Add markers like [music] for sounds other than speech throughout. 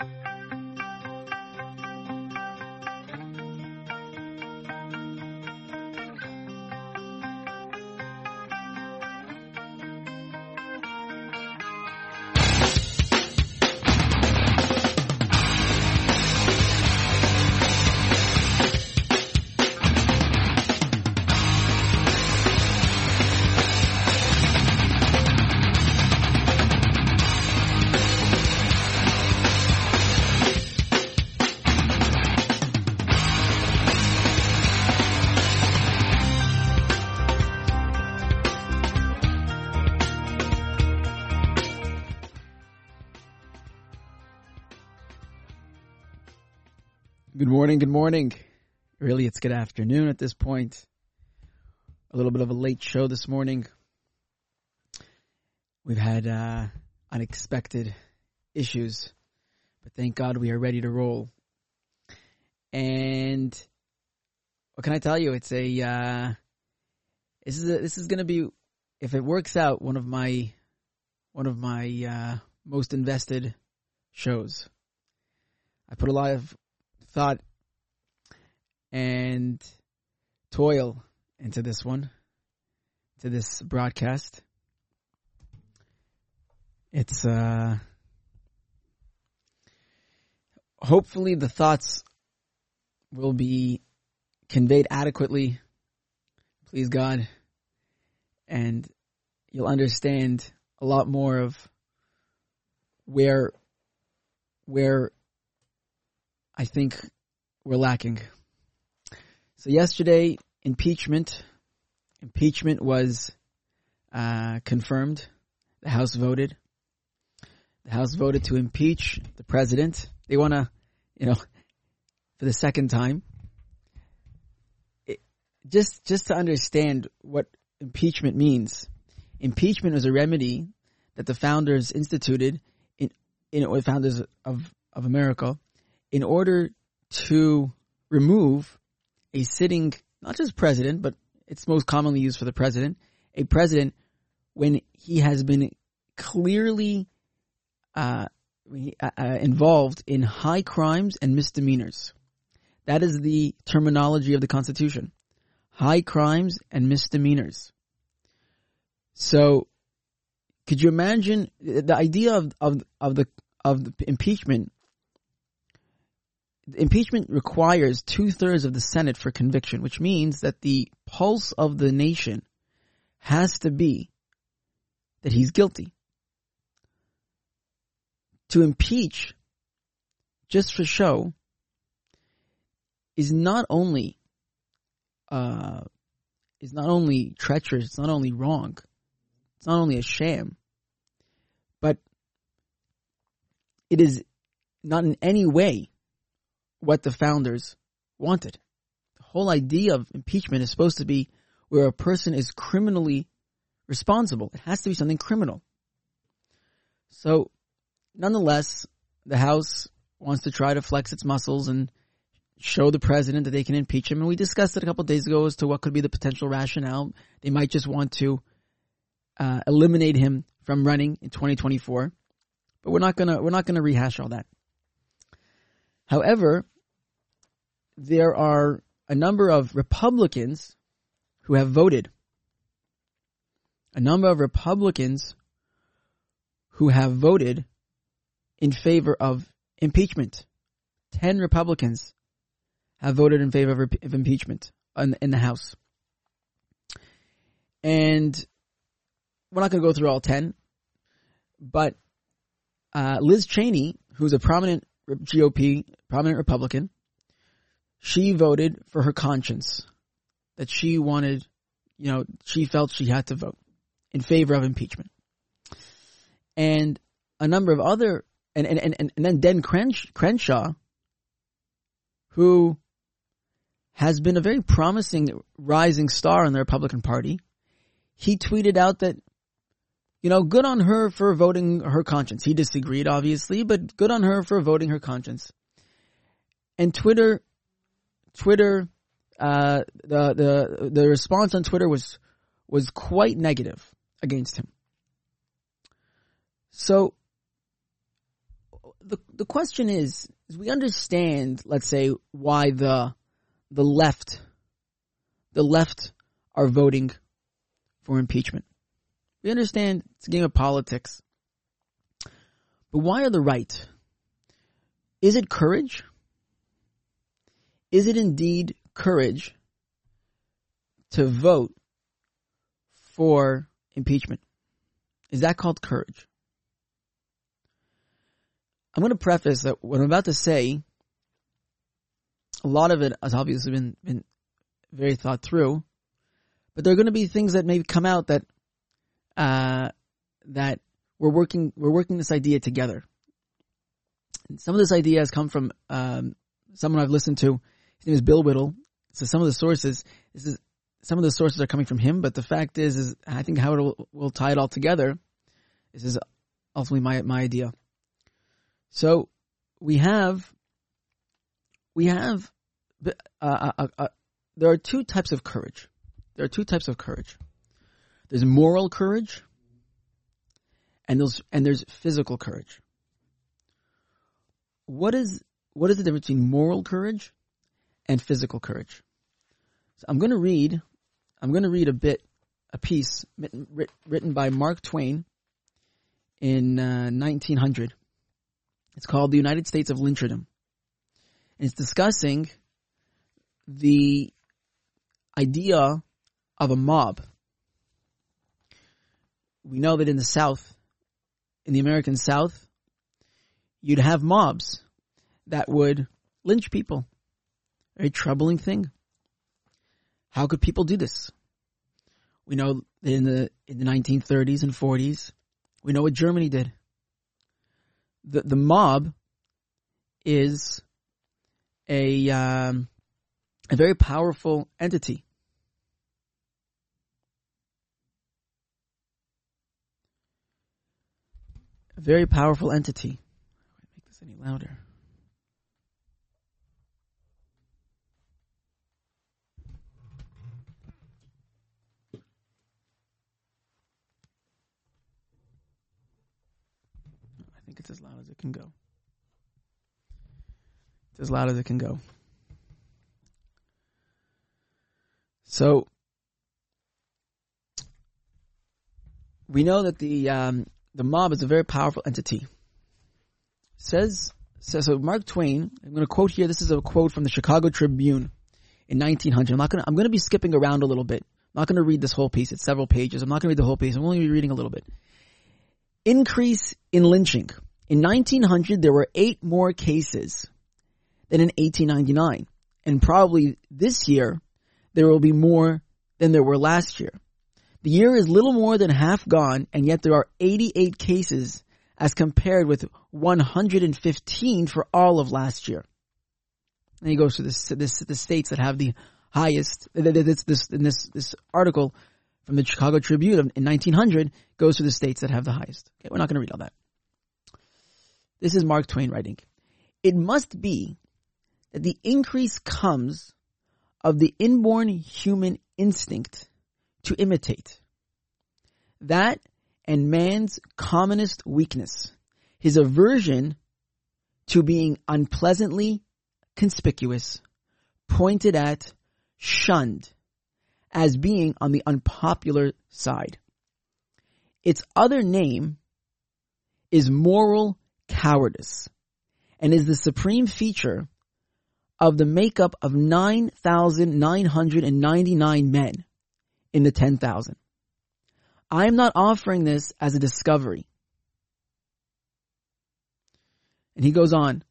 Good morning, good morning. Really, it's good afternoon at this point. A little bit of a late show this morning. We've had uh, unexpected issues, but thank God we are ready to roll. And what can I tell you? It's a uh, this is a, this is going to be if it works out one of my one of my uh, most invested shows. I put a lot of thought and toil into this one, to this broadcast. It's uh hopefully the thoughts will be conveyed adequately. Please God. And you'll understand a lot more of where where I think we're lacking. So yesterday, impeachment, impeachment was uh, confirmed. The House voted. The House voted to impeach the president. They want to, you know, for the second time. It, just, just to understand what impeachment means. Impeachment was a remedy that the founders instituted in, in the founders of, of America in order to remove a sitting, not just president, but it's most commonly used for the president, a president when he has been clearly uh, uh, involved in high crimes and misdemeanors. That is the terminology of the Constitution. High crimes and misdemeanors. So, could you imagine the idea of, of, of the, of the impeachment impeachment requires two thirds of the Senate for conviction, which means that the pulse of the nation has to be that he's guilty. To impeach just for show is not only uh, is not only treacherous, it's not only wrong, it's not only a sham, but it is not in any way what the founders wanted. The whole idea of impeachment is supposed to be where a person is criminally responsible. It has to be something criminal. So, nonetheless, the House wants to try to flex its muscles and show the president that they can impeach him. And we discussed it a couple days ago as to what could be the potential rationale. They might just want to uh, eliminate him from running in 2024. But we're not gonna we're not gonna rehash all that. However, there are a number of Republicans who have voted. A number of Republicans who have voted in favor of impeachment. Ten Republicans have voted in favor of, impeachment in, in, the House. And we're not going to go through all ten, but uh, Liz Cheney, who's a prominent GOP, prominent Republican, she voted for her conscience that she wanted, you know, she felt she had to vote in favor of impeachment. And a number of other, and, and, and, and then Dan Crenshaw, who has been a very promising rising star in the Republican Party, he tweeted out that you know, good on her for voting her conscience. He disagreed, obviously, but good on her for voting her conscience. And Twitter, Twitter, uh, the the the response on Twitter was was quite negative against him. So, the the question is, is we understand, let's say, why the the left the left are voting for impeachment. We understand it's a game of politics. But why are the right? Is it courage? Is it indeed courage to vote for impeachment? Is that called courage? I'm going to preface that what I'm about to say, a lot of it has obviously been, been very thought through, but there are going to be things that may come out that, uh, that we're working, we're working this idea together. And some of this idea has come from, um, someone I've listened to. His name is Bill Whittle. So some of the sources, this is, some of the sources are coming from him, but the fact is, is I think how it will, will tie it all together. This is ultimately my, my idea. So we have, we have, uh, uh, uh, uh, there are two types of courage. There are two types of courage. There's moral courage, and there's and there's physical courage. What is what is the difference between moral courage and physical courage? So I'm going to read. I'm going to read a bit, a piece written, by Mark Twain in uh, 1900. It's called The United States of Lyncherdom. And it's discussing the idea of a mob. We know that in the South, in the American South, you'd have mobs that would lynch people. Very troubling thing. How could people do this? We know in the in the 1930s and 40s, we know what Germany did the the mob is a um, a very powerful entity. A very powerful entity. Make this any louder. it's as loud as it can go. It's as loud as it can go. So we know that the um, the mob is a very powerful entity. Says says so. Mark Twain. I'm going to quote here. This is a quote from the Chicago Tribune in 1900. I'm not going. to I'm going to be skipping around a little bit. I'm not going to read this whole piece. It's several pages. I'm not going to read the whole piece. I'm only reading a little bit. Increase in lynching. In 1900, there were eight more cases than in 1899. And probably this year, there will be more than there were last year. The year is little more than half gone, and yet there are 88 cases as compared with 115 for all of last year. And he goes to the states that have the highest, this, this, in this, this article from the Chicago Tribune in 1900 goes to the states that have the highest. Okay, we're not going to read all that. This is Mark Twain writing. It must be that the increase comes of the inborn human instinct to imitate. That and man's commonest weakness, his aversion to being unpleasantly conspicuous, pointed at, shunned, as being on the unpopular side. Its other name is moral cowardice and is the supreme feature of the makeup of 9,999 men in the 10,000. I am not offering this as a discovery. And he goes on.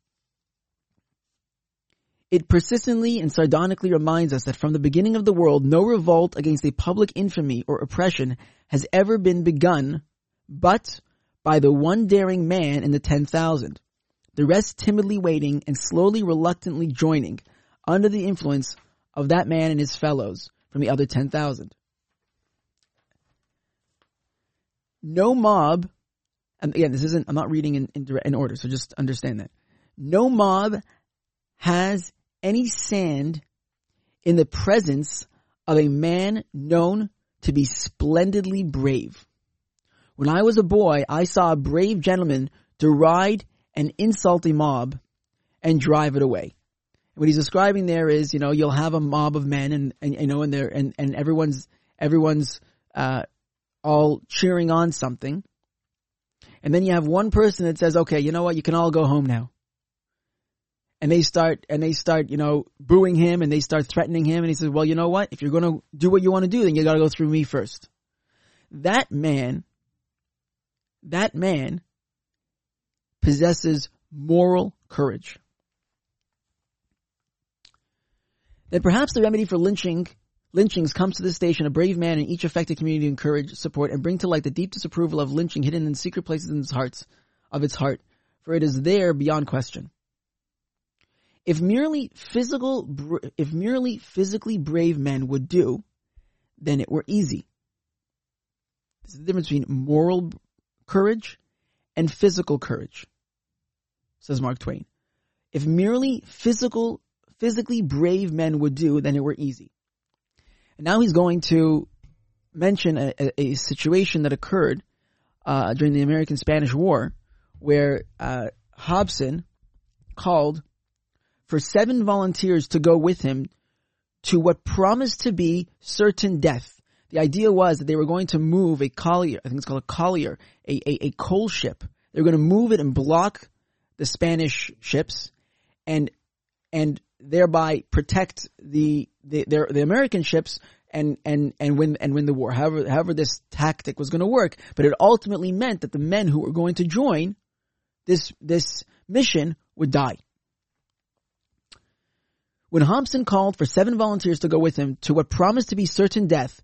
It persistently and sardonically reminds us that from the beginning of the world, no revolt against a public infamy or oppression has ever been begun, but by the one daring man in the 10,000, the rest timidly waiting and slowly reluctantly joining under the influence of that man and his fellows from the other 10,000. No mob, and again, this isn't, I'm not reading in, in, in order, so just understand that. No mob has any sand in the presence of a man known to be splendidly brave. When I was a boy, I saw a brave gentleman deride and insult a mob and drive it away. What he's describing there is, you know, you'll have a mob of men and, and you know, and they're, and, and everyone's, everyone's, uh, all cheering on something. And then you have one person that says, okay, you know what? You can all go home now. And they start, and they start, you know, booing him and they start threatening him. And he says, well, you know what? If you're going to do what you want to do, then you got to go through me first. That man, that man possesses moral courage. That perhaps the remedy for lynching lynchings comes to the station, a brave man in each affected community to encourage, support, and bring to light the deep disapproval of lynching hidden in secret places in its hearts of its heart, for it is there beyond question. If merely physical, if merely physically brave men would do, then it were easy. There's the difference between moral courage and physical courage, says Mark Twain. If merely physical physically brave men would do, then it were easy. And now he's going to mention a, a, a situation that occurred uh, during the American Spanish War, where uh, Hobson called for seven volunteers to go with him to what promised to be certain death. The idea was that they were going to move a collier, I think it's called a collier, a, a, a coal ship. They were going to move it and block the Spanish ships and, and thereby protect the the, their, the American ships and and and win and win the war. However, however this tactic was going to work, but it ultimately meant that the men who were going to join this this mission would die. When Hobson called for seven volunteers to go with him to what promised to be certain death,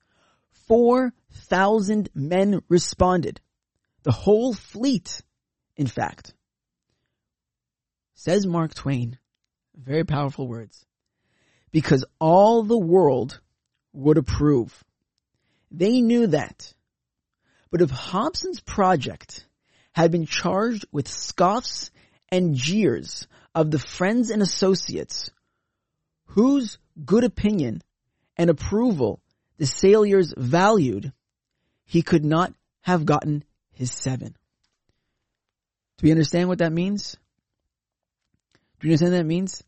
four thousand men responded. The whole fleet, in fact. Says Mark Twain, very powerful words. Because all the world would approve. They knew that. But if Hobson's project had been charged with scoffs and jeers of the friends and associates whose good opinion and approval the sailors valued, he could not have gotten his seven. Do we understand what that means? Do you understand what that means?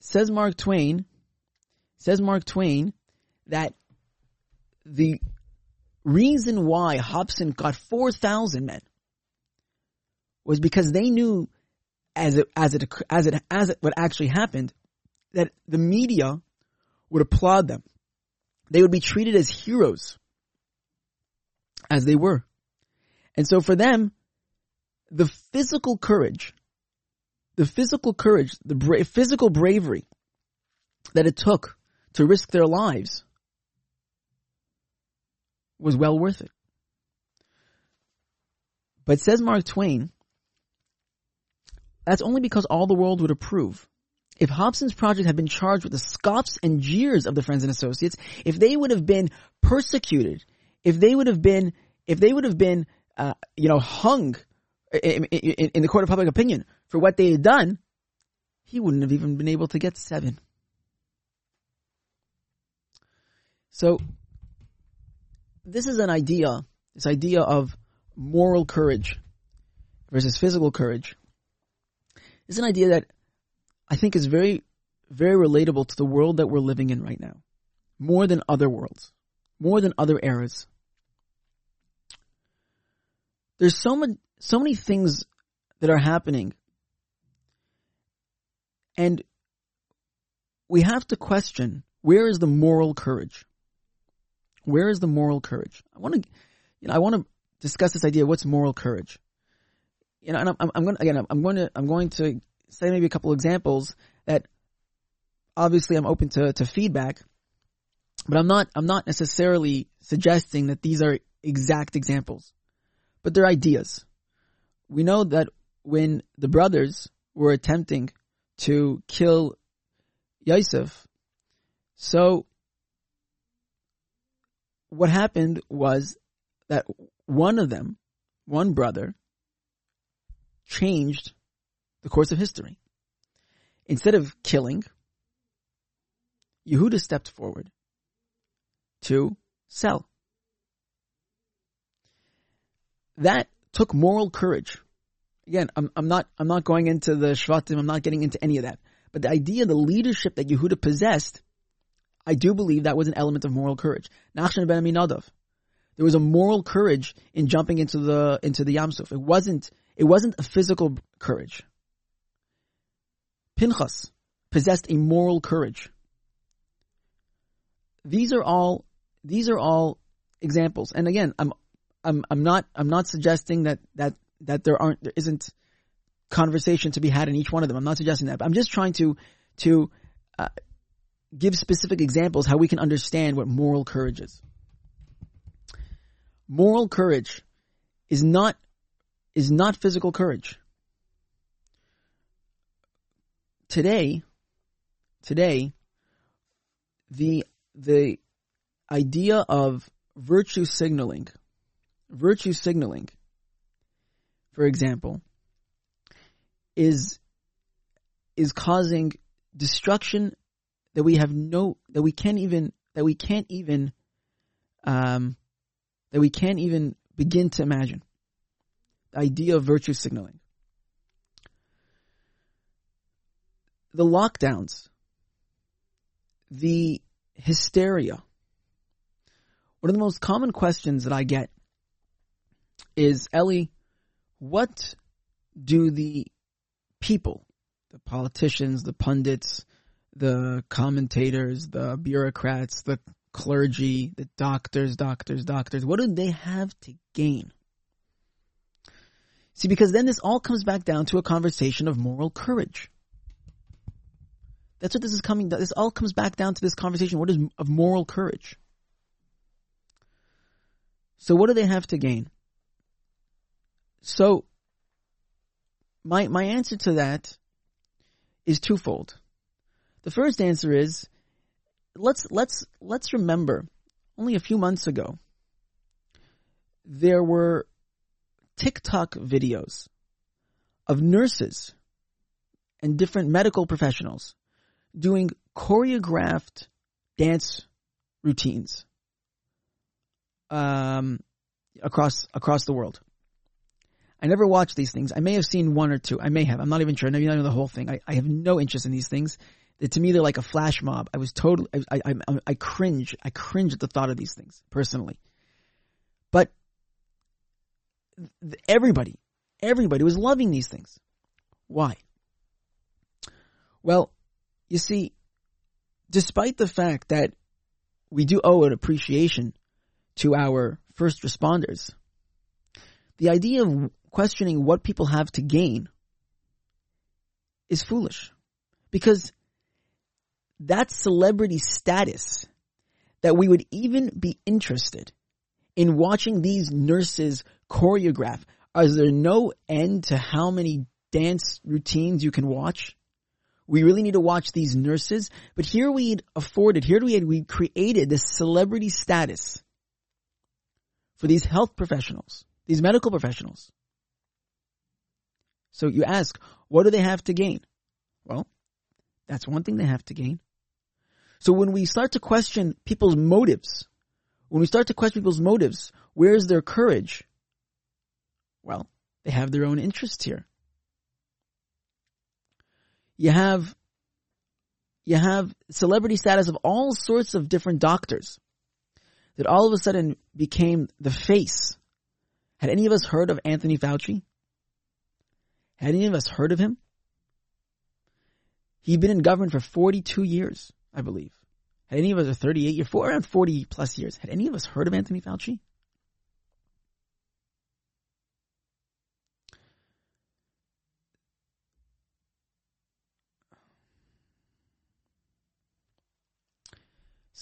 Says Mark Twain, says Mark Twain that the reason why Hobson got 4,000 men was because they knew as it, as it, as it, as it, what actually happened, that the media would applaud them. They would be treated as heroes as they were. And so for them, the physical courage the physical courage, the bra- physical bravery that it took to risk their lives was well worth it. But says Mark Twain, that's only because all the world would approve. If Hobson's project had been charged with the scoffs and jeers of the friends and associates, if they would have been persecuted, if they would have been, if they would have been, uh, you know, hung in, in, in the court of public opinion for what they had done, he wouldn't have even been able to get seven. So, this is an idea, this idea of moral courage versus physical courage. Is an idea that I think is very, very relatable to the world that we're living in right now. More than other worlds. More than other eras. There's so much, so many things that are happening. And we have to question where is the moral courage? Where is the moral courage? I want to, you know, I want to discuss this idea. What's moral courage? You know, and I'm, I'm going to, again, I'm going to, I'm going to say maybe a couple examples that obviously I'm open to, to feedback, but I'm not, I'm not necessarily suggesting that these are exact examples, but they're ideas. We know that when the brothers were attempting to kill Yosef, so what happened was that one of them, one brother, changed the course of history. Instead of killing, Yehuda stepped forward to sell. That took moral courage Again, I'm, I'm not I'm not going into the Shvatim. I'm not getting into any of that. But the idea, the leadership that Yehuda possessed, I do believe that was an element of moral courage. Nachshon ben Aminadav, there was a moral courage in jumping into the into the Yamsuf. It wasn't it wasn't a physical courage. Pinchas possessed a moral courage. These are all these are all examples. And again, I'm I'm I'm not I'm not suggesting that that that there aren't there isn't conversation to be had in each one of them. I'm not suggesting that. But I'm just trying to to uh, give specific examples how we can understand what moral courage is. Moral courage is not is not physical courage. Today, today, the the idea of virtue signaling, virtue signaling, for example, is is causing destruction that we have no that we can't even that we can't even um, that we can't even begin to imagine. The idea of virtue signaling. The lockdowns, the hysteria. One of the most common questions that I get is, Ellie, what do the people, the politicians, the pundits, the commentators, the bureaucrats, the clergy, the doctors, doctors, doctors, what do they have to gain? See, because then this all comes back down to a conversation of moral courage. That's what this is coming. This all comes back down to this conversation. What is of moral courage? So, what do they have to gain? So, my my answer to that is twofold. The first answer is let's let's let's remember only a few months ago there were TikTok videos of nurses and different medical professionals doing choreographed dance routines um, across across the world. I never watched these things. I may have seen one or two. I may have. I'm not even sure. I maybe not know the whole thing. I, I have no interest in these things. to me, they're like a flash mob. I was totally, I, I, I, I cringe. I cringe at the thought of these things, personally. But everybody, everybody was loving these things. Why? Well, you see, despite the fact that we do owe an appreciation to our first responders, the idea of questioning what people have to gain is foolish. Because that celebrity status that we would even be interested in watching these nurses choreograph. Is there no end to how many dance routines you can watch? We really need to watch these nurses, but here we'd afforded, here we had, we created this celebrity status for these health professionals, these medical professionals. So you ask, what do they have to gain? Well, that's one thing they have to gain. So when we start to question people's motives, when we start to question people's motives, where's their courage? Well, they have their own interest here. You have, you have celebrity status of all sorts of different doctors that all of a sudden became the face. Had any of us heard of Anthony Fauci? Had any of us heard of him? He'd been in government for 42 years, I believe. Had any of us, or 38 years, for around 40 plus years, had any of us heard of Anthony Fauci?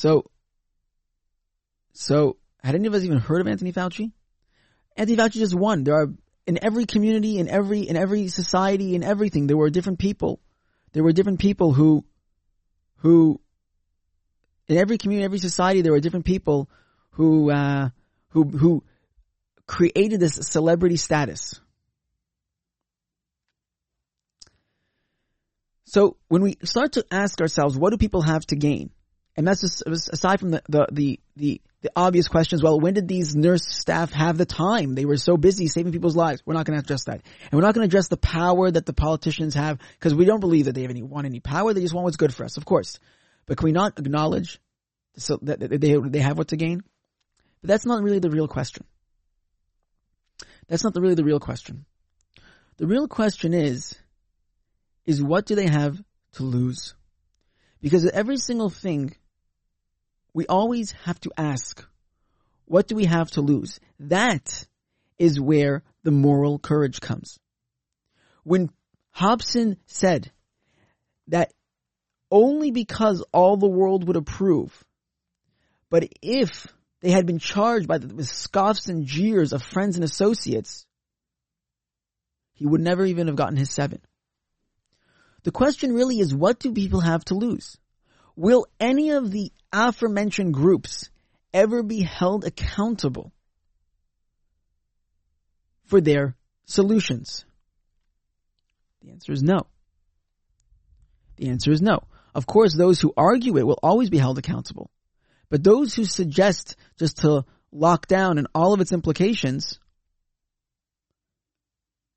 So, so had any of us even heard of Anthony Fauci? Anthony Fauci just won. There are in every community, in every in every society, in everything, there were different people. There were different people who who in every community, every society, there were different people who uh, who who created this celebrity status. So when we start to ask ourselves, what do people have to gain? And that's just, aside from the, the, the, the the obvious questions. Well, when did these nurse staff have the time? They were so busy saving people's lives. We're not going to address that, and we're not going to address the power that the politicians have because we don't believe that they have any want any power. They just want what's good for us, of course. But can we not acknowledge so that they they have what to gain? But that's not really the real question. That's not the, really the real question. The real question is, is what do they have to lose? Because every single thing, we always have to ask, what do we have to lose? That is where the moral courage comes. When Hobson said that only because all the world would approve, but if they had been charged by the scoffs and jeers of friends and associates, he would never even have gotten his seven. The question really is what do people have to lose? Will any of the aforementioned groups ever be held accountable for their solutions? The answer is no. The answer is no. Of course, those who argue it will always be held accountable. But those who suggest just to lock down and all of its implications,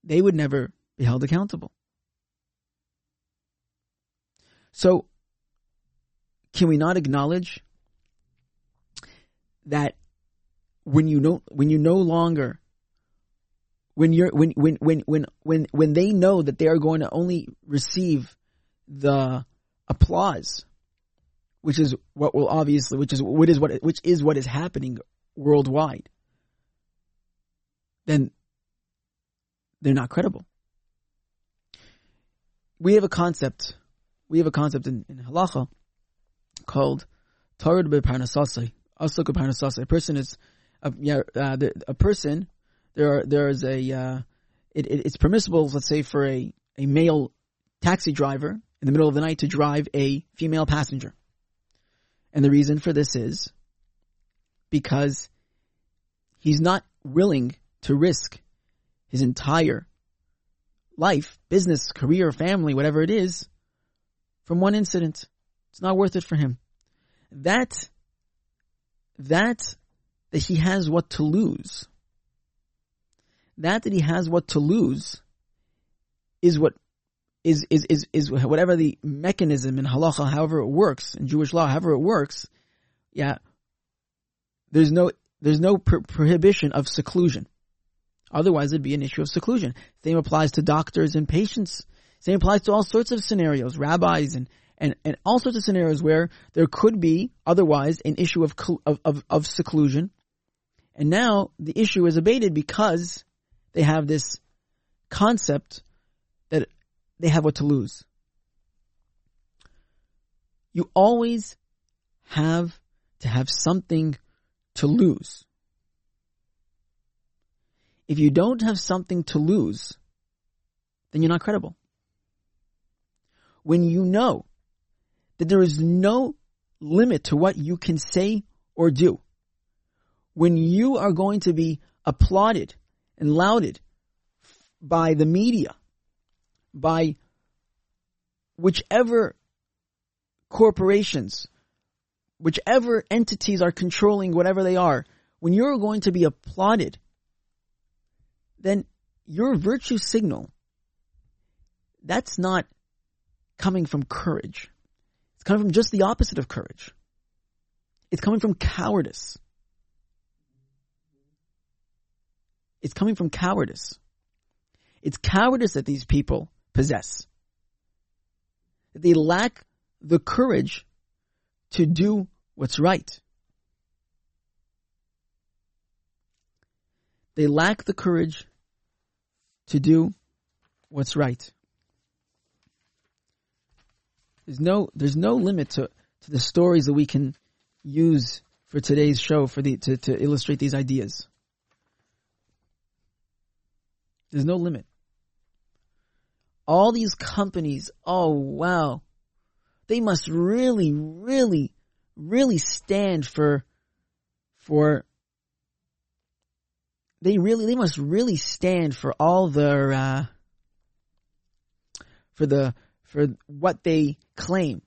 they would never be held accountable. So, can we not acknowledge that when you know when you no longer when you're when when when when when when they know that they are going to only receive the applause which is what will obviously, which is what is what which is what is happening worldwide, then they're not credible. We have a concept, we have a concept in, in halacha called Torah be'parnasasai, be'parnasasai. A person is, a, yeah, uh, a person, there are, there is a, uh, it, it, it's permissible, let's say, for a, a male taxi driver in the middle of the night to drive a female passenger. And the reason for this is because he's not willing to risk his entire life, business, career, family, whatever it is, from one incident. It's not worth it for him. That, that, that he has what to lose, that that he has what to lose is what is, is, is, is whatever the mechanism in halacha, however it works, in Jewish law, however it works, yeah, there's no, there's no pro- prohibition of seclusion. Otherwise it'd be an issue of seclusion. Same applies to doctors and patients. Same applies to all sorts of scenarios, rabbis and, and, and all sorts of scenarios where there could be otherwise an issue of, of, of, of seclusion. And now the issue is abated because they have this concept that they have what to lose. You always have to have something to lose. If you don't have something to lose, then you're not credible. When you know that there is no limit to what you can say or do, when you are going to be applauded and lauded by the media, by whichever corporations, whichever entities are controlling whatever they are, when you're going to be applauded, then your virtue signal, that's not coming from courage. It's coming from just the opposite of courage. It's coming from cowardice. It's coming from cowardice. It's cowardice that these people possess. They lack the courage to do what's right. They lack the courage to do what's right. There's no, there's no limit to, to the stories that we can use for today's show for the, to, to illustrate these ideas. There's no limit all these companies, oh wow, they must really, really, really stand for, for, they really, they must really stand for all their, uh, for the, for what they claim.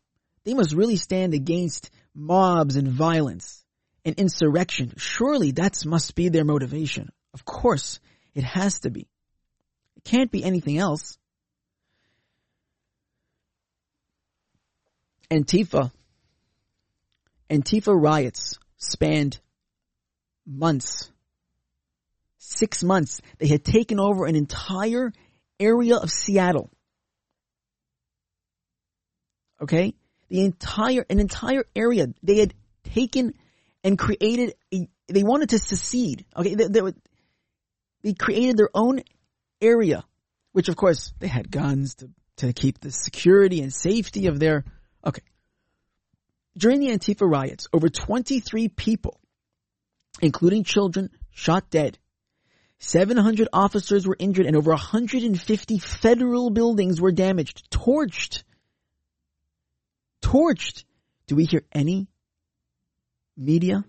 They must really stand against mobs and violence and insurrection. Surely that must be their motivation. Of course, it has to be. It can't be anything else. Antifa, Antifa riots spanned months. Six months. They had taken over an entire area of Seattle. Okay? The entire, an entire area. They had taken and created a, they wanted to secede. Okay? They, they, they created their own area, which of course they had guns to, to keep the security and safety of their, okay. During the Antifa riots, over 23 people, including children, shot dead. 700 officers were injured and over 150 federal buildings were damaged, torched. Torched. Do we hear any media,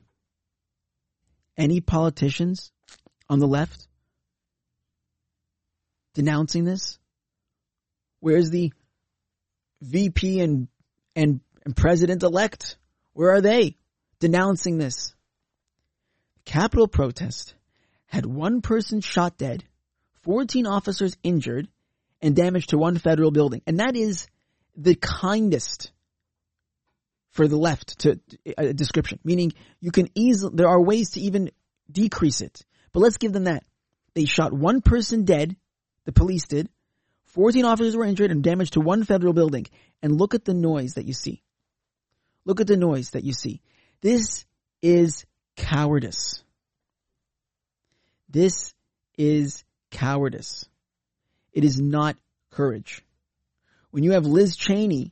any politicians on the left denouncing this? Where's the VP and and and president elect? Where are they denouncing this? Capitol protest had one person shot dead, 14 officers injured, and damage to one federal building. And that is the kindest for the left to a description, meaning you can easily, there are ways to even decrease it. But let's give them that. They shot one person dead, the police did, 14 officers were injured and damage to one federal building. And look at the noise that you see. Look at the noise that you see. This is cowardice. This is cowardice. It is not courage. When you have Liz Cheney,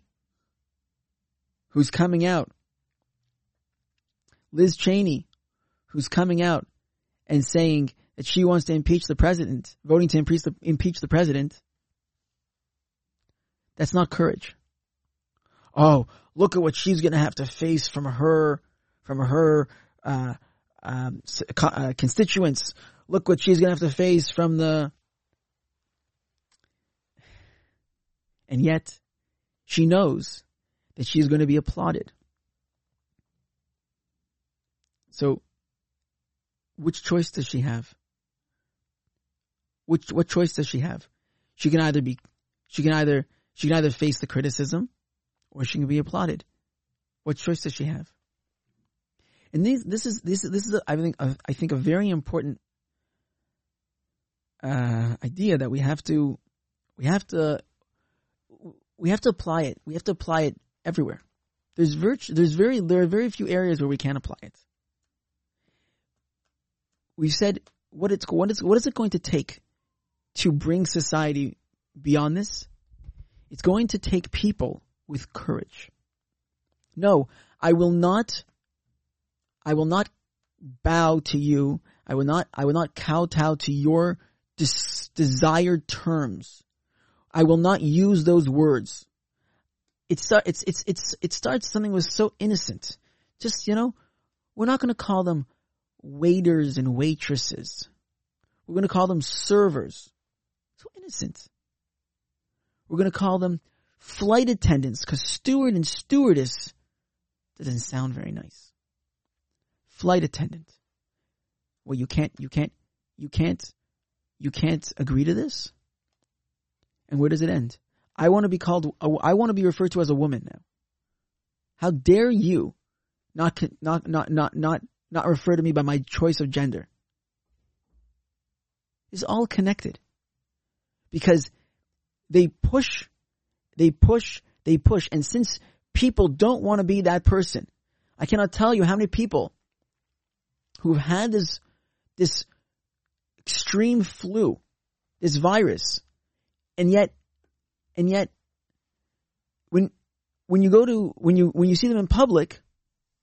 who's coming out, Liz Cheney, who's coming out and saying that she wants to impeach the president, voting to impeach the, impeach the president, that's not courage. Oh, look at what she's going to have to face from her, from her, uh, um, uh, constituents. Look what she's going to have to face from the, and yet she knows that she's going to be applauded. So, which choice does she have? Which, what choice does she have? She can either be, she can either, she can either face the criticism or she can be applauded. What choice does she have? And this, this is this this is a, I think a, I think a very important uh, idea that we have to we have to we have to apply it. We have to apply it everywhere. There's there's very there are very few areas where we can apply it. We said what it's what is what is it going to take to bring society beyond this? It's going to take people with courage. No, I will not, I will not bow to you. I will not, I will not kowtow to your des- desired terms. I will not use those words. It's, it's, it's, it's, it starts something was so innocent. Just, you know, we're not going to call them waiters and waitresses. We're going to call them servers. So innocent. We're going to call them flight attendants, because steward and stewardess doesn't sound very nice. Flight attendant. Well, you can't, you can't, you can't, you can't agree to this? And where does it end? I want to be called, uh, I want to be referred to as a woman now. How dare you not, not, not, not, not, not refer to me by my choice of gender? It's all connected. Because they push they push, they push. And since people don't want to be that person, I cannot tell you how many people who've had this, this extreme flu, this virus, and yet, and yet, when, when you go to, when you, when you see them in public,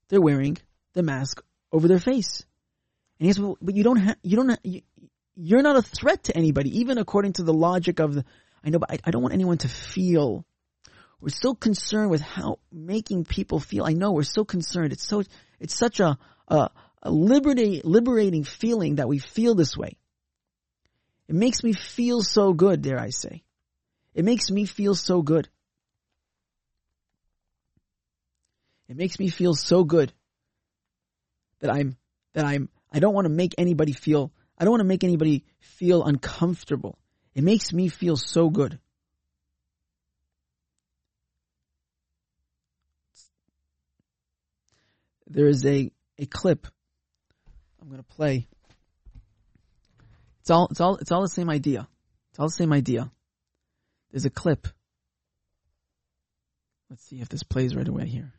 they're wearing the mask over their face. And he says, well, but you don't have, you don't have, you, you're not a threat to anybody, even according to the logic of the, I know, but I, I don't want anyone to feel. We're so concerned with how making people feel. I know we're so concerned. It's so, it's such a, a, a liberating, liberating feeling that we feel this way. It makes me feel so good, dare I say. It makes me feel so good. It makes me feel so good that I'm that I'm I don't want to make anybody feel I don't want to make anybody feel uncomfortable. It makes me feel so good. There is a, a clip I'm going to play. It's all it's all it's all the same idea. It's all the same idea. There's a clip. Let's see if this plays right away here.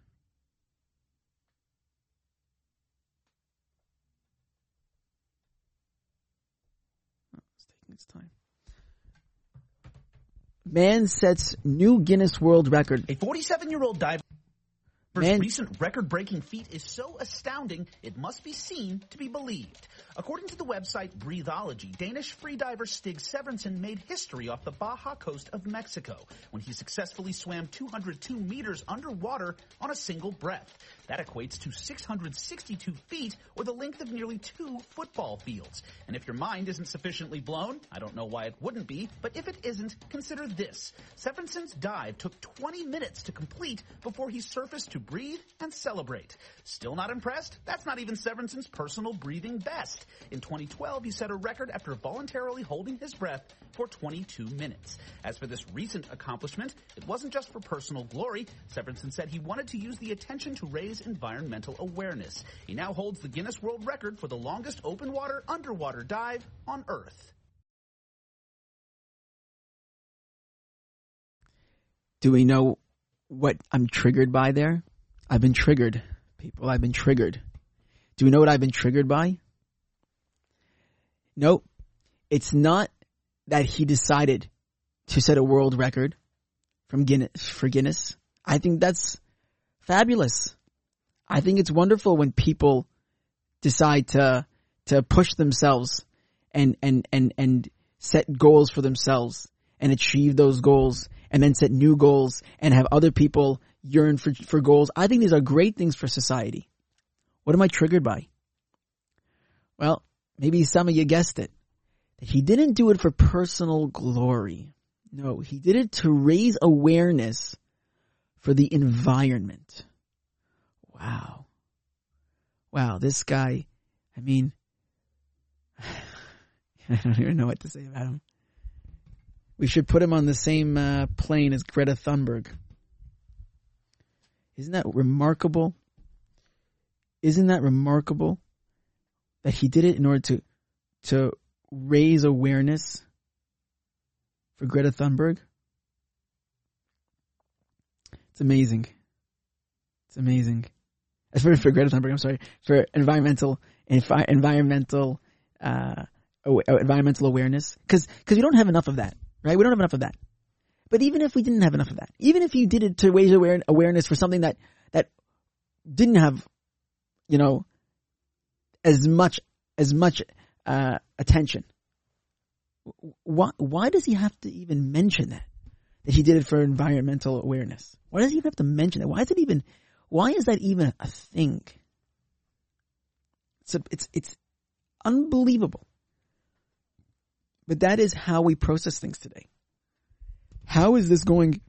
Oh, it's taking its time. Man sets new Guinness World Record. A 47 year old diver. Man- recent record-breaking feat is so astounding it must be seen to be believed. According to the website Breathology, Danish freediver Stig Severinsen made history off the Baja coast of Mexico when he successfully swam 202 meters underwater on a single breath. That equates to 662 feet or the length of nearly two football fields. And if your mind isn't sufficiently blown, I don't know why it wouldn't be, but if it isn't, consider this. Severinsen's dive took 20 minutes to complete before he surfaced to breathe and celebrate. Still not impressed? That's not even Severinsen's personal breathing best. In 2012, he set a record after voluntarily holding his breath for 22 minutes. As for this recent accomplishment, it wasn't just for personal glory. Severinsen said he wanted to use the attention to raise environmental awareness. He now holds the Guinness World Record for the longest open water underwater dive on Earth. Do we know what I'm triggered by there? I've been triggered, people. I've been triggered. Do we know what I've been triggered by? Nope. It's not that he decided to set a world record from Guinness for Guinness. I think that's fabulous. I think it's wonderful when people decide to to push themselves and and and and set goals for themselves and achieve those goals and then set new goals and have other people yearn for for goals. I think these are great things for society. What am I triggered by? Well, maybe some of you guessed it. That he didn't do it for personal glory. No, he did it to raise awareness for the environment. Wow. Wow, this guy, I mean, [sighs] I don't even know what to say about him. We should put him on the same uh, plane as Greta Thunberg. Isn't that remarkable? Isn't that remarkable that he did it in order to to raise awareness for Greta Thunberg? It's amazing. It's amazing. As for, for Greta Thunberg, I'm sorry, for environmental envi- environmental uh, awa- environmental awareness, because because we don't have enough of that, right? We don't have enough of that. But even if we didn't have enough of that, even if you did it to raise aware- awareness for something that that didn't have, you know, as much as much uh, attention, why why does he have to even mention that that he did it for environmental awareness? Why does he even have to mention that? Why is it even? Why is that even a thing? It's it's it's unbelievable. But that is how we process things today. How is this going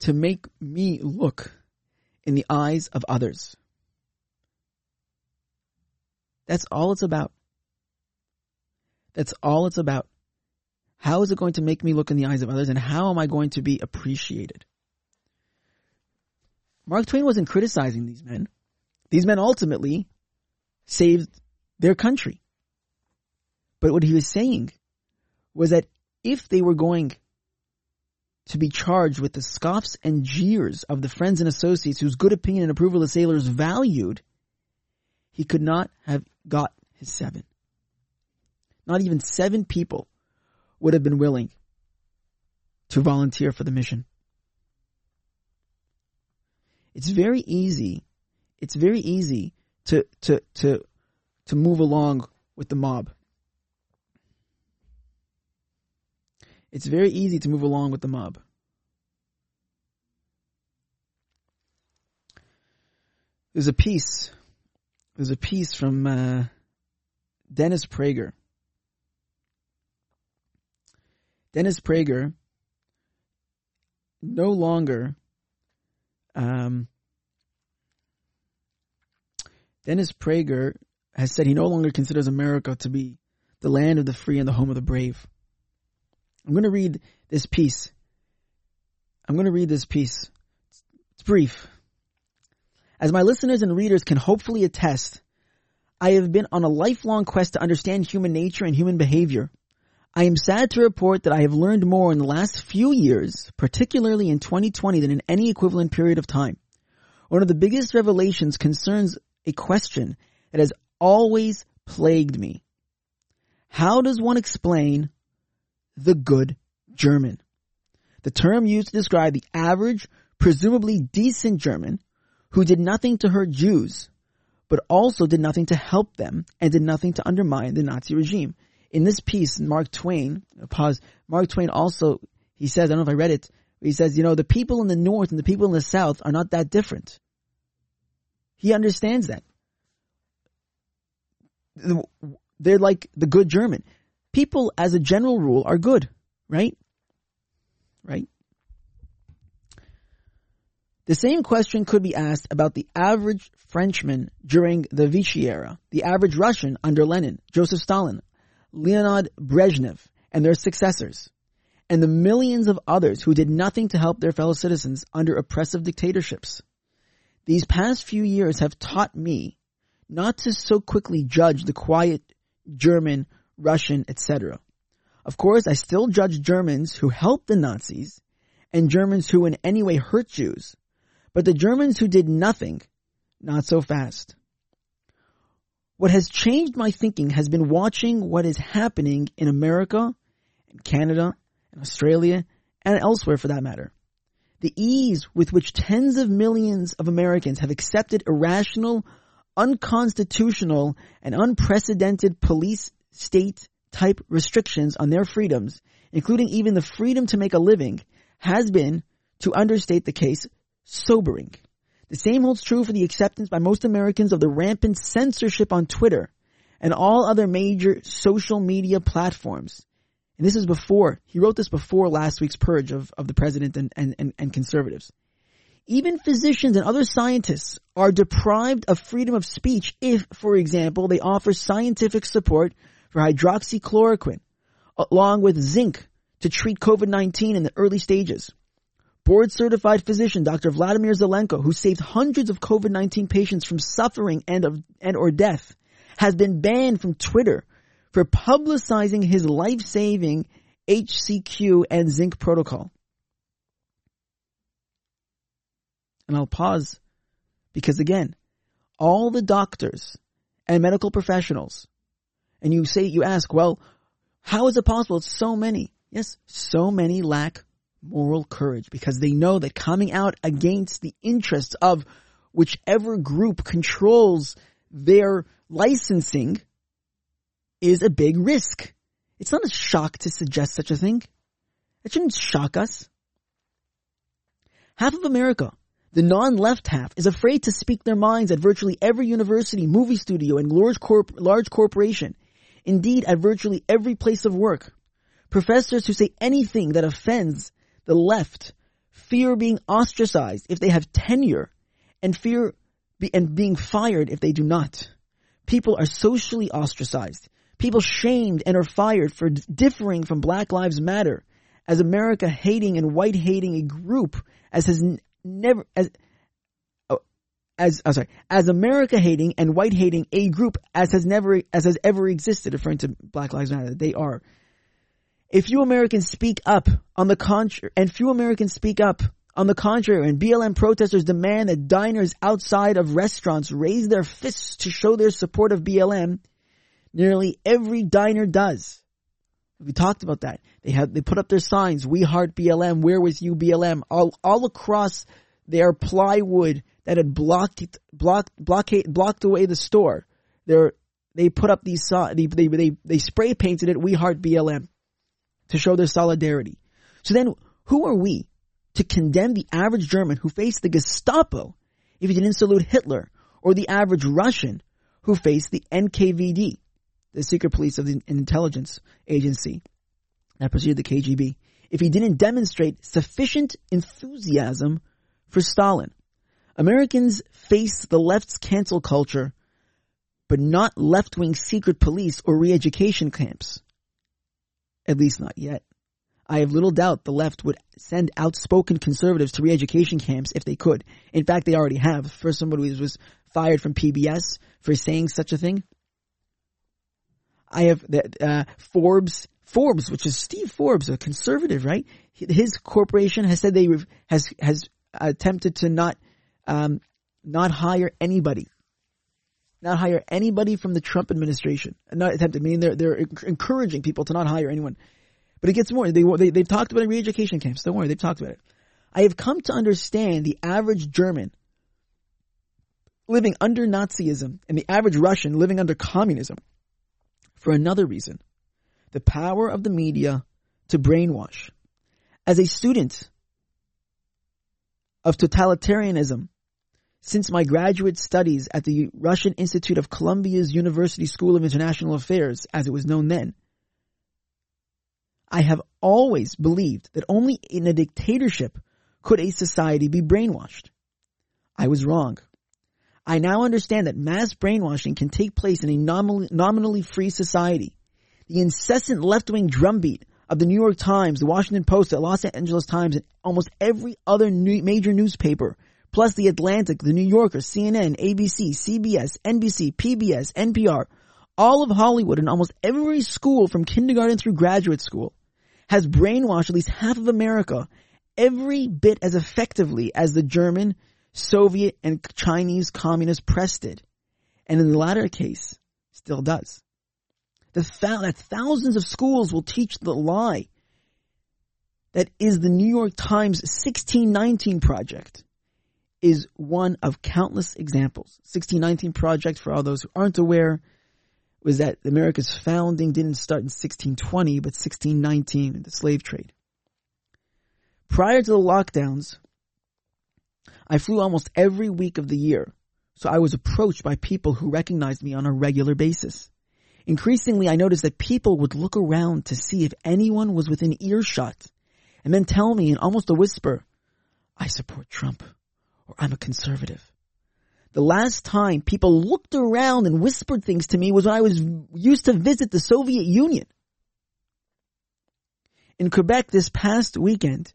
to make me look in the eyes of others? That's all it's about. That's all it's about. How is it going to make me look in the eyes of others and how am I going to be appreciated? Mark Twain wasn't criticizing these men. These men ultimately saved their country. But what he was saying was that if they were going to be charged with the scoffs and jeers of the friends and associates whose good opinion and approval the sailors valued, he could not have got his seven. Not even seven people would have been willing to volunteer for the mission. It's very easy. It's very easy to to to to move along with the mob. It's very easy to move along with the mob. There's a piece. There's a piece from uh, Dennis Prager. Dennis Prager no longer um, Dennis Prager has said he no longer considers America to be the land of the free and the home of the brave. I'm going to read this piece. I'm going to read this piece. It's brief. As my listeners and readers can hopefully attest, I have been on a lifelong quest to understand human nature and human behavior. I am sad to report that I have learned more in the last few years, particularly in 2020, than in any equivalent period of time. One of the biggest revelations concerns a question that has always plagued me. How does one explain the good German? The term used to describe the average, presumably decent German who did nothing to hurt Jews, but also did nothing to help them and did nothing to undermine the Nazi regime in this piece, Mark Twain, uh, pause, Mark Twain also, he says, I don't know if I read it, he says, you know, the people in the north and the people in the south are not that different. He understands that. They're like the good German. People, as a general rule, are good, right? Right? The same question could be asked about the average Frenchman during the Vichy era, the average Russian under Lenin, Joseph Stalin, Leonid Brezhnev and their successors, and the millions of others who did nothing to help their fellow citizens under oppressive dictatorships. These past few years have taught me not to so quickly judge the quiet German, Russian, etc. Of course, I still judge Germans who helped the Nazis and Germans who in any way hurt Jews, but the Germans who did nothing, not so fast. What has changed my thinking has been watching what is happening in America, in Canada, in Australia, and elsewhere for that matter. The ease with which tens of millions of Americans have accepted irrational, unconstitutional, and unprecedented police state type restrictions on their freedoms, including even the freedom to make a living, has been, to understate the case, sobering. The same holds true for the acceptance by most Americans of the rampant censorship on Twitter and all other major social media platforms. And this is before, he wrote this before last week's purge of, of the president and, and, and, and conservatives. Even physicians and other scientists are deprived of freedom of speech if, for example, they offer scientific support for hydroxychloroquine along with zinc to treat COVID-19 in the early stages. Board certified physician Dr. Vladimir Zelenko, who saved hundreds of COVID-19 patients from suffering and of, and or death, has been banned from Twitter for publicizing his life-saving HCQ and zinc protocol. And I'll pause because again, all the doctors and medical professionals, and you say, you ask, well, how is it possible? It's so many. Yes, so many lack moral courage because they know that coming out against the interests of whichever group controls their licensing is a big risk. It's not a shock to suggest such a thing. It shouldn't shock us. Half of America, the non-left half, is afraid to speak their minds at virtually every university, movie studio, and large, corp- large corporation. Indeed, at virtually every place of work. Professors who say anything that offends the left fear being ostracized if they have tenure and fear be, and being fired if they do not. People are socially ostracized. People shamed and are fired for differing from Black Lives Matter as America hating and white hating a group as has never as oh, as oh, sorry as America hating and white hating a group as has never as has ever existed referring to Black Lives Matter they are if few Americans speak up on the contrary, and few Americans speak up on the contrary, and BLM protesters demand that diners outside of restaurants raise their fists to show their support of BLM, nearly every diner does. We talked about that. They have, they put up their signs, we heart BLM, where was you BLM, all, all across their plywood that had blocked, blocked, blockade, blocked away the store. They're, they put up these, they, they, they, they spray painted it, we heart BLM to show their solidarity. So then who are we to condemn the average German who faced the Gestapo if he didn't salute Hitler or the average Russian who faced the NKVD, the secret police of the intelligence agency that preceded the KGB, if he didn't demonstrate sufficient enthusiasm for Stalin. Americans face the left's cancel culture but not left-wing secret police or re-education camps. At least not yet. I have little doubt the left would send outspoken conservatives to re-education camps if they could. In fact, they already have. First, somebody who was fired from PBS for saying such a thing. I have uh, Forbes, Forbes, which is Steve Forbes, a conservative, right? His corporation has said they has has attempted to not um, not hire anybody, not hire anybody from the Trump administration. Not attempted, meaning they're they're encouraging people to not hire anyone. But it gets more. They, they they've talked about re-education camps. Don't worry, they've talked about it. I have come to understand the average German living under Nazism and the average Russian living under communism for another reason. The power of the media to brainwash. As a student of totalitarianism, since my graduate studies at the Russian Institute of Columbia's University School of International Affairs, as it was known then, I have always believed that only in a dictatorship could a society be brainwashed. I was wrong. I now understand that mass brainwashing can take place in a nominally, free society. The incessant left-wing drumbeat of the New York Times, the Washington Post, the Los Angeles Times, and almost every other new, major newspaper, plus the Atlantic, the New Yorker, CNN, ABC, CBS, NBC, PBS, NPR, all of Hollywood and almost every school from kindergarten through graduate school has brainwashed at least half of America every bit as effectively as the German, Soviet and Chinese communist press did. And in the latter case, still does. The fact that thousands of schools will teach the lie that is the New York Times 1619 project is one of countless examples. 1619 project, for all those who aren't aware, was that America's founding didn't start in 1620, but 1619 the slave trade. Prior to the lockdowns, I flew almost every week of the year, so I was approached by people who recognized me on a regular basis. Increasingly, I noticed that people would look around to see if anyone was within earshot and then tell me in almost a whisper, I support Trump or I'm a conservative. The last time people looked around and whispered things to me was when I was used to visit the Soviet Union. In Quebec this past weekend,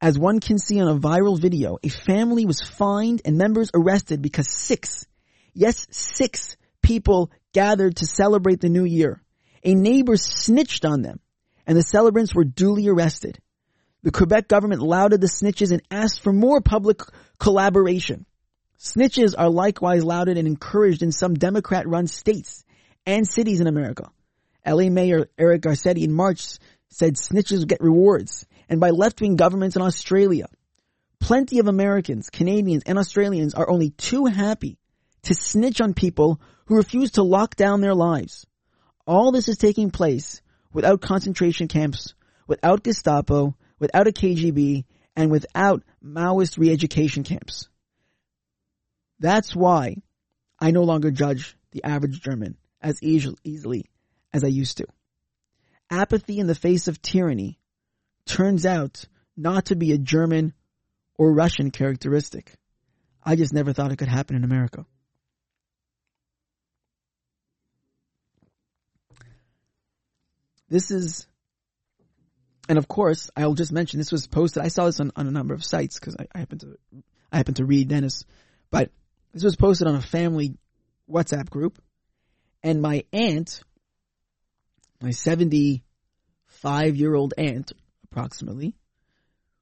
as one can see on a viral video, a family was fined and members arrested because six, yes, six people gathered to celebrate the new year. A neighbor snitched on them and the celebrants were duly arrested. The Quebec government lauded the snitches and asked for more public collaboration. Snitches are likewise lauded and encouraged in some Democrat run states and cities in America. LA Mayor Eric Garcetti in March said snitches get rewards and by left-wing governments in Australia. Plenty of Americans, Canadians, and Australians are only too happy to snitch on people who refuse to lock down their lives. All this is taking place without concentration camps, without Gestapo, without a KGB, and without Maoist re-education camps. That's why I no longer judge the average German as easily as I used to. Apathy in the face of tyranny turns out not to be a German or Russian characteristic. I just never thought it could happen in America. This is, and of course, I'll just mention this was posted. I saw this on, on a number of sites because I, I happen to, I happen to read Dennis, but this was posted on a family WhatsApp group, and my aunt, my seventy-five year old aunt, approximately,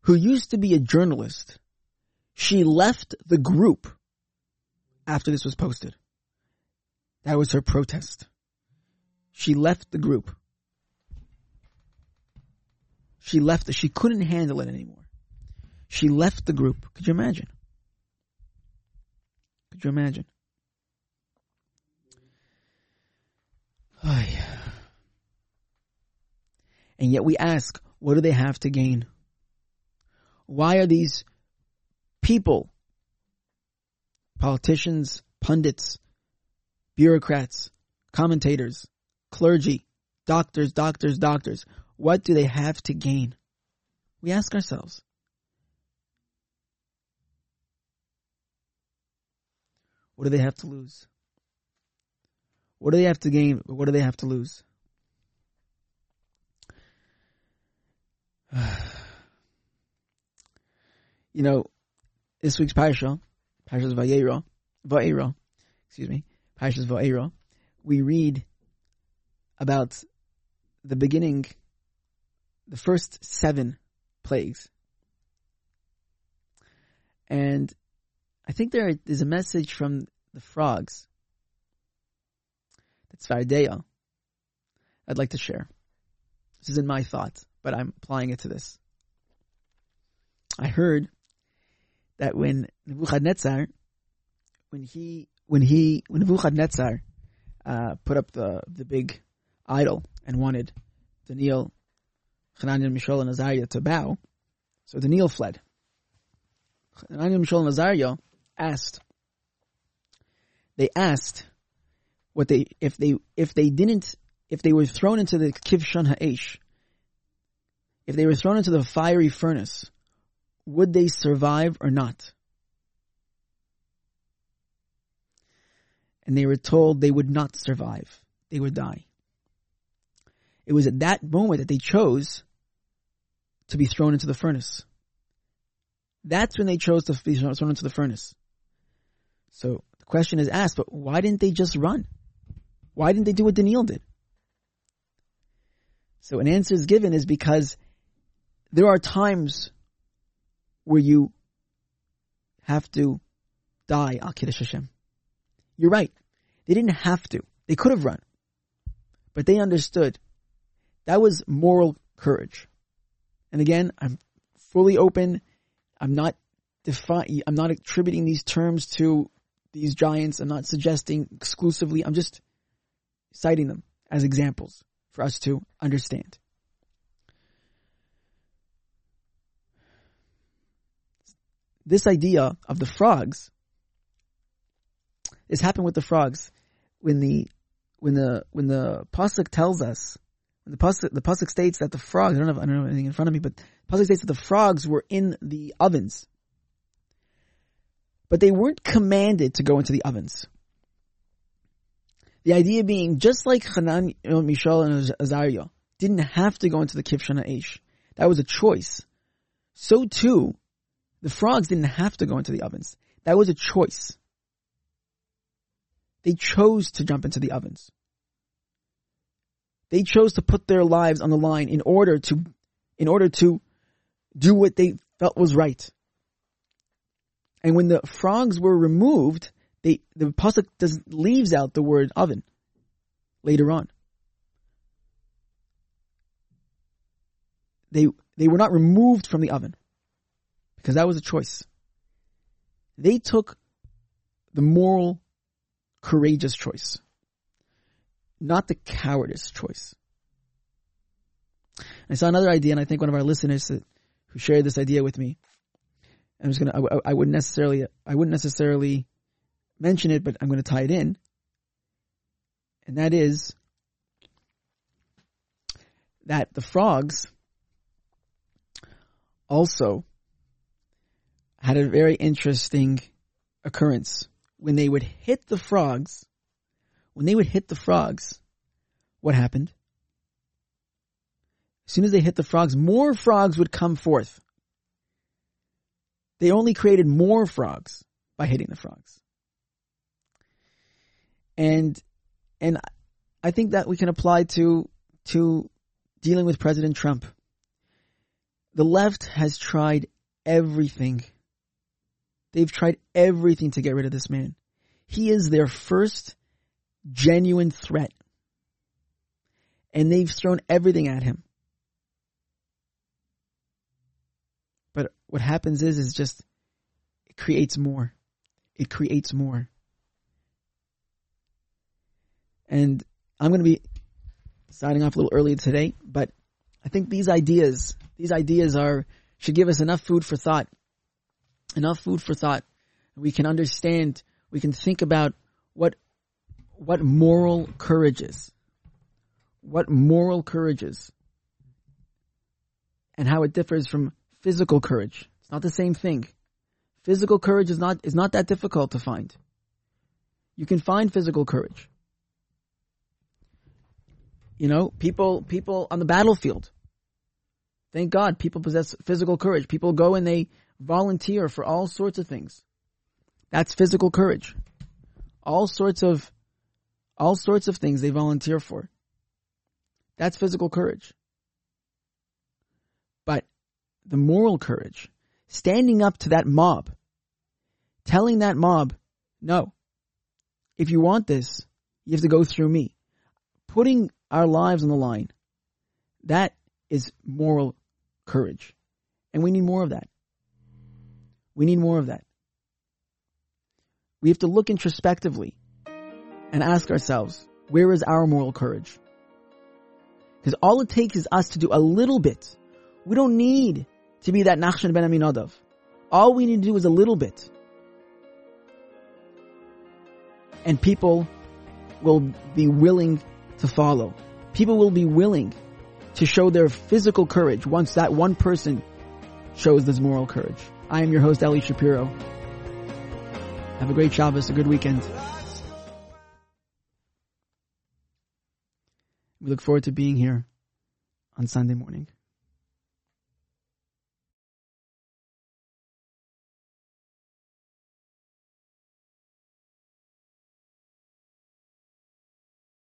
who used to be a journalist, she left the group after this was posted. That was her protest. She left the group. She left, she couldn't handle it anymore. She left the group. Could you imagine? Could you imagine? Oh, yeah. And yet we ask, what do they have to gain? Why are these people, politicians, pundits, bureaucrats, commentators, clergy, doctors, doctors, doctors, what do they have to gain? We ask ourselves. What do they have to lose? What do they have to gain? What do they have to lose? [sighs] you know, this week's parasha, Parashas Vayera, Vayera, excuse me, Parashas Vayera, we read about the beginning, the first seven plagues. And I think there is a message from the frogs. That's Tzfardeya. I'd like to share. This isn't my thought, but I'm applying it to this. I heard that when Nebuchadnezzar, when he, when he, when Nebuchadnezzar, uh, put up the, the big idol and wanted to Daniel, Hananiah, Mishael, and Azariah to bow, so Daniel fled. Hananiah, Mishael, and Azariah asked, they asked what they, if they, if they didn't, if they were thrown into the Kivshan Ha'esh, if they were thrown into the fiery furnace, would they survive or not? And they were told they would not survive. They would die. It was at that moment that they chose to be thrown into the furnace. That's when they chose to be thrown into the furnace. So the question is asked, but why didn't they just run? Why didn't they do what Daniel did? So an answer is given is because there are times where you have to die al Kiddush Hashem. You're right. They didn't have to. They could have run. But they understood. That was moral courage. And again, I'm fully open. I'm not defi- I'm not attributing these terms to these giants. I'm not suggesting exclusively. I'm just citing them as examples for us to understand. This idea of the frogs, this happened with the frogs when the when the when the pasuk tells us the pasuk the states that the frogs I don't have I don't have anything in front of me but the pasuk states that the frogs were in the ovens but they weren't commanded to go into the ovens. The idea being, just like Hanan, Mishael, and Azariah didn't have to go into the Kivshan Ha'esh. That was a choice. So too, the frogs didn't have to go into the ovens. That was a choice. They chose to jump into the ovens. They chose to put their lives on the line in order to, in order to do what they felt was right. And when the frogs were removed, they, the pasuk does leaves out the word oven later on. They they were not removed from the oven because that was a choice. They took the moral, courageous choice, not the cowardice choice. I saw another idea, and I think one of our listeners who shared this idea with me I'm just gonna. I, I wouldn't necessarily. I wouldn't necessarily mention it, but I'm going to tie it in, and that is that the frogs also had a very interesting occurrence when they would hit the frogs. When they would hit the frogs, what happened? As soon as they hit the frogs, more frogs would come forth. They only created more frogs by hitting the frogs. And, and I think that we can apply to, to dealing with President Trump. The left has tried everything. They've tried everything to get rid of this man. He is their first genuine threat. And they've thrown everything at him. But what happens is, is just, it creates more. It creates more. And I'm going to be signing off a little early today, but I think these ideas, these ideas are, should give us enough food for thought. Enough food for thought. We can understand, we can think about what, what moral courage is. What moral courage is. And how it differs from physical courage. It's not the same thing. Physical courage is not, is not that difficult to find. You can find physical courage. You know, people people on the battlefield. Thank God people possess physical courage. People go and they volunteer for all sorts of things. That's physical courage. All sorts of all sorts of things they volunteer for. That's physical courage. But the moral courage, standing up to that mob, telling that mob, no, if you want this, you have to go through me. Putting our lives on the line, that is moral courage. And we need more of that. We need more of that. We have to look introspectively and ask ourselves, where is our moral courage? Because all it takes is us to do a little bit. We don't need to be that Nachshon ben Aminadav. All we need to do is a little bit. And people will be willing to follow. People will be willing to show their physical courage once that one person shows this moral courage. I am your host, Eli Shapiro. Have a great Shabbos, a good weekend. We look forward to being here on Sunday morning.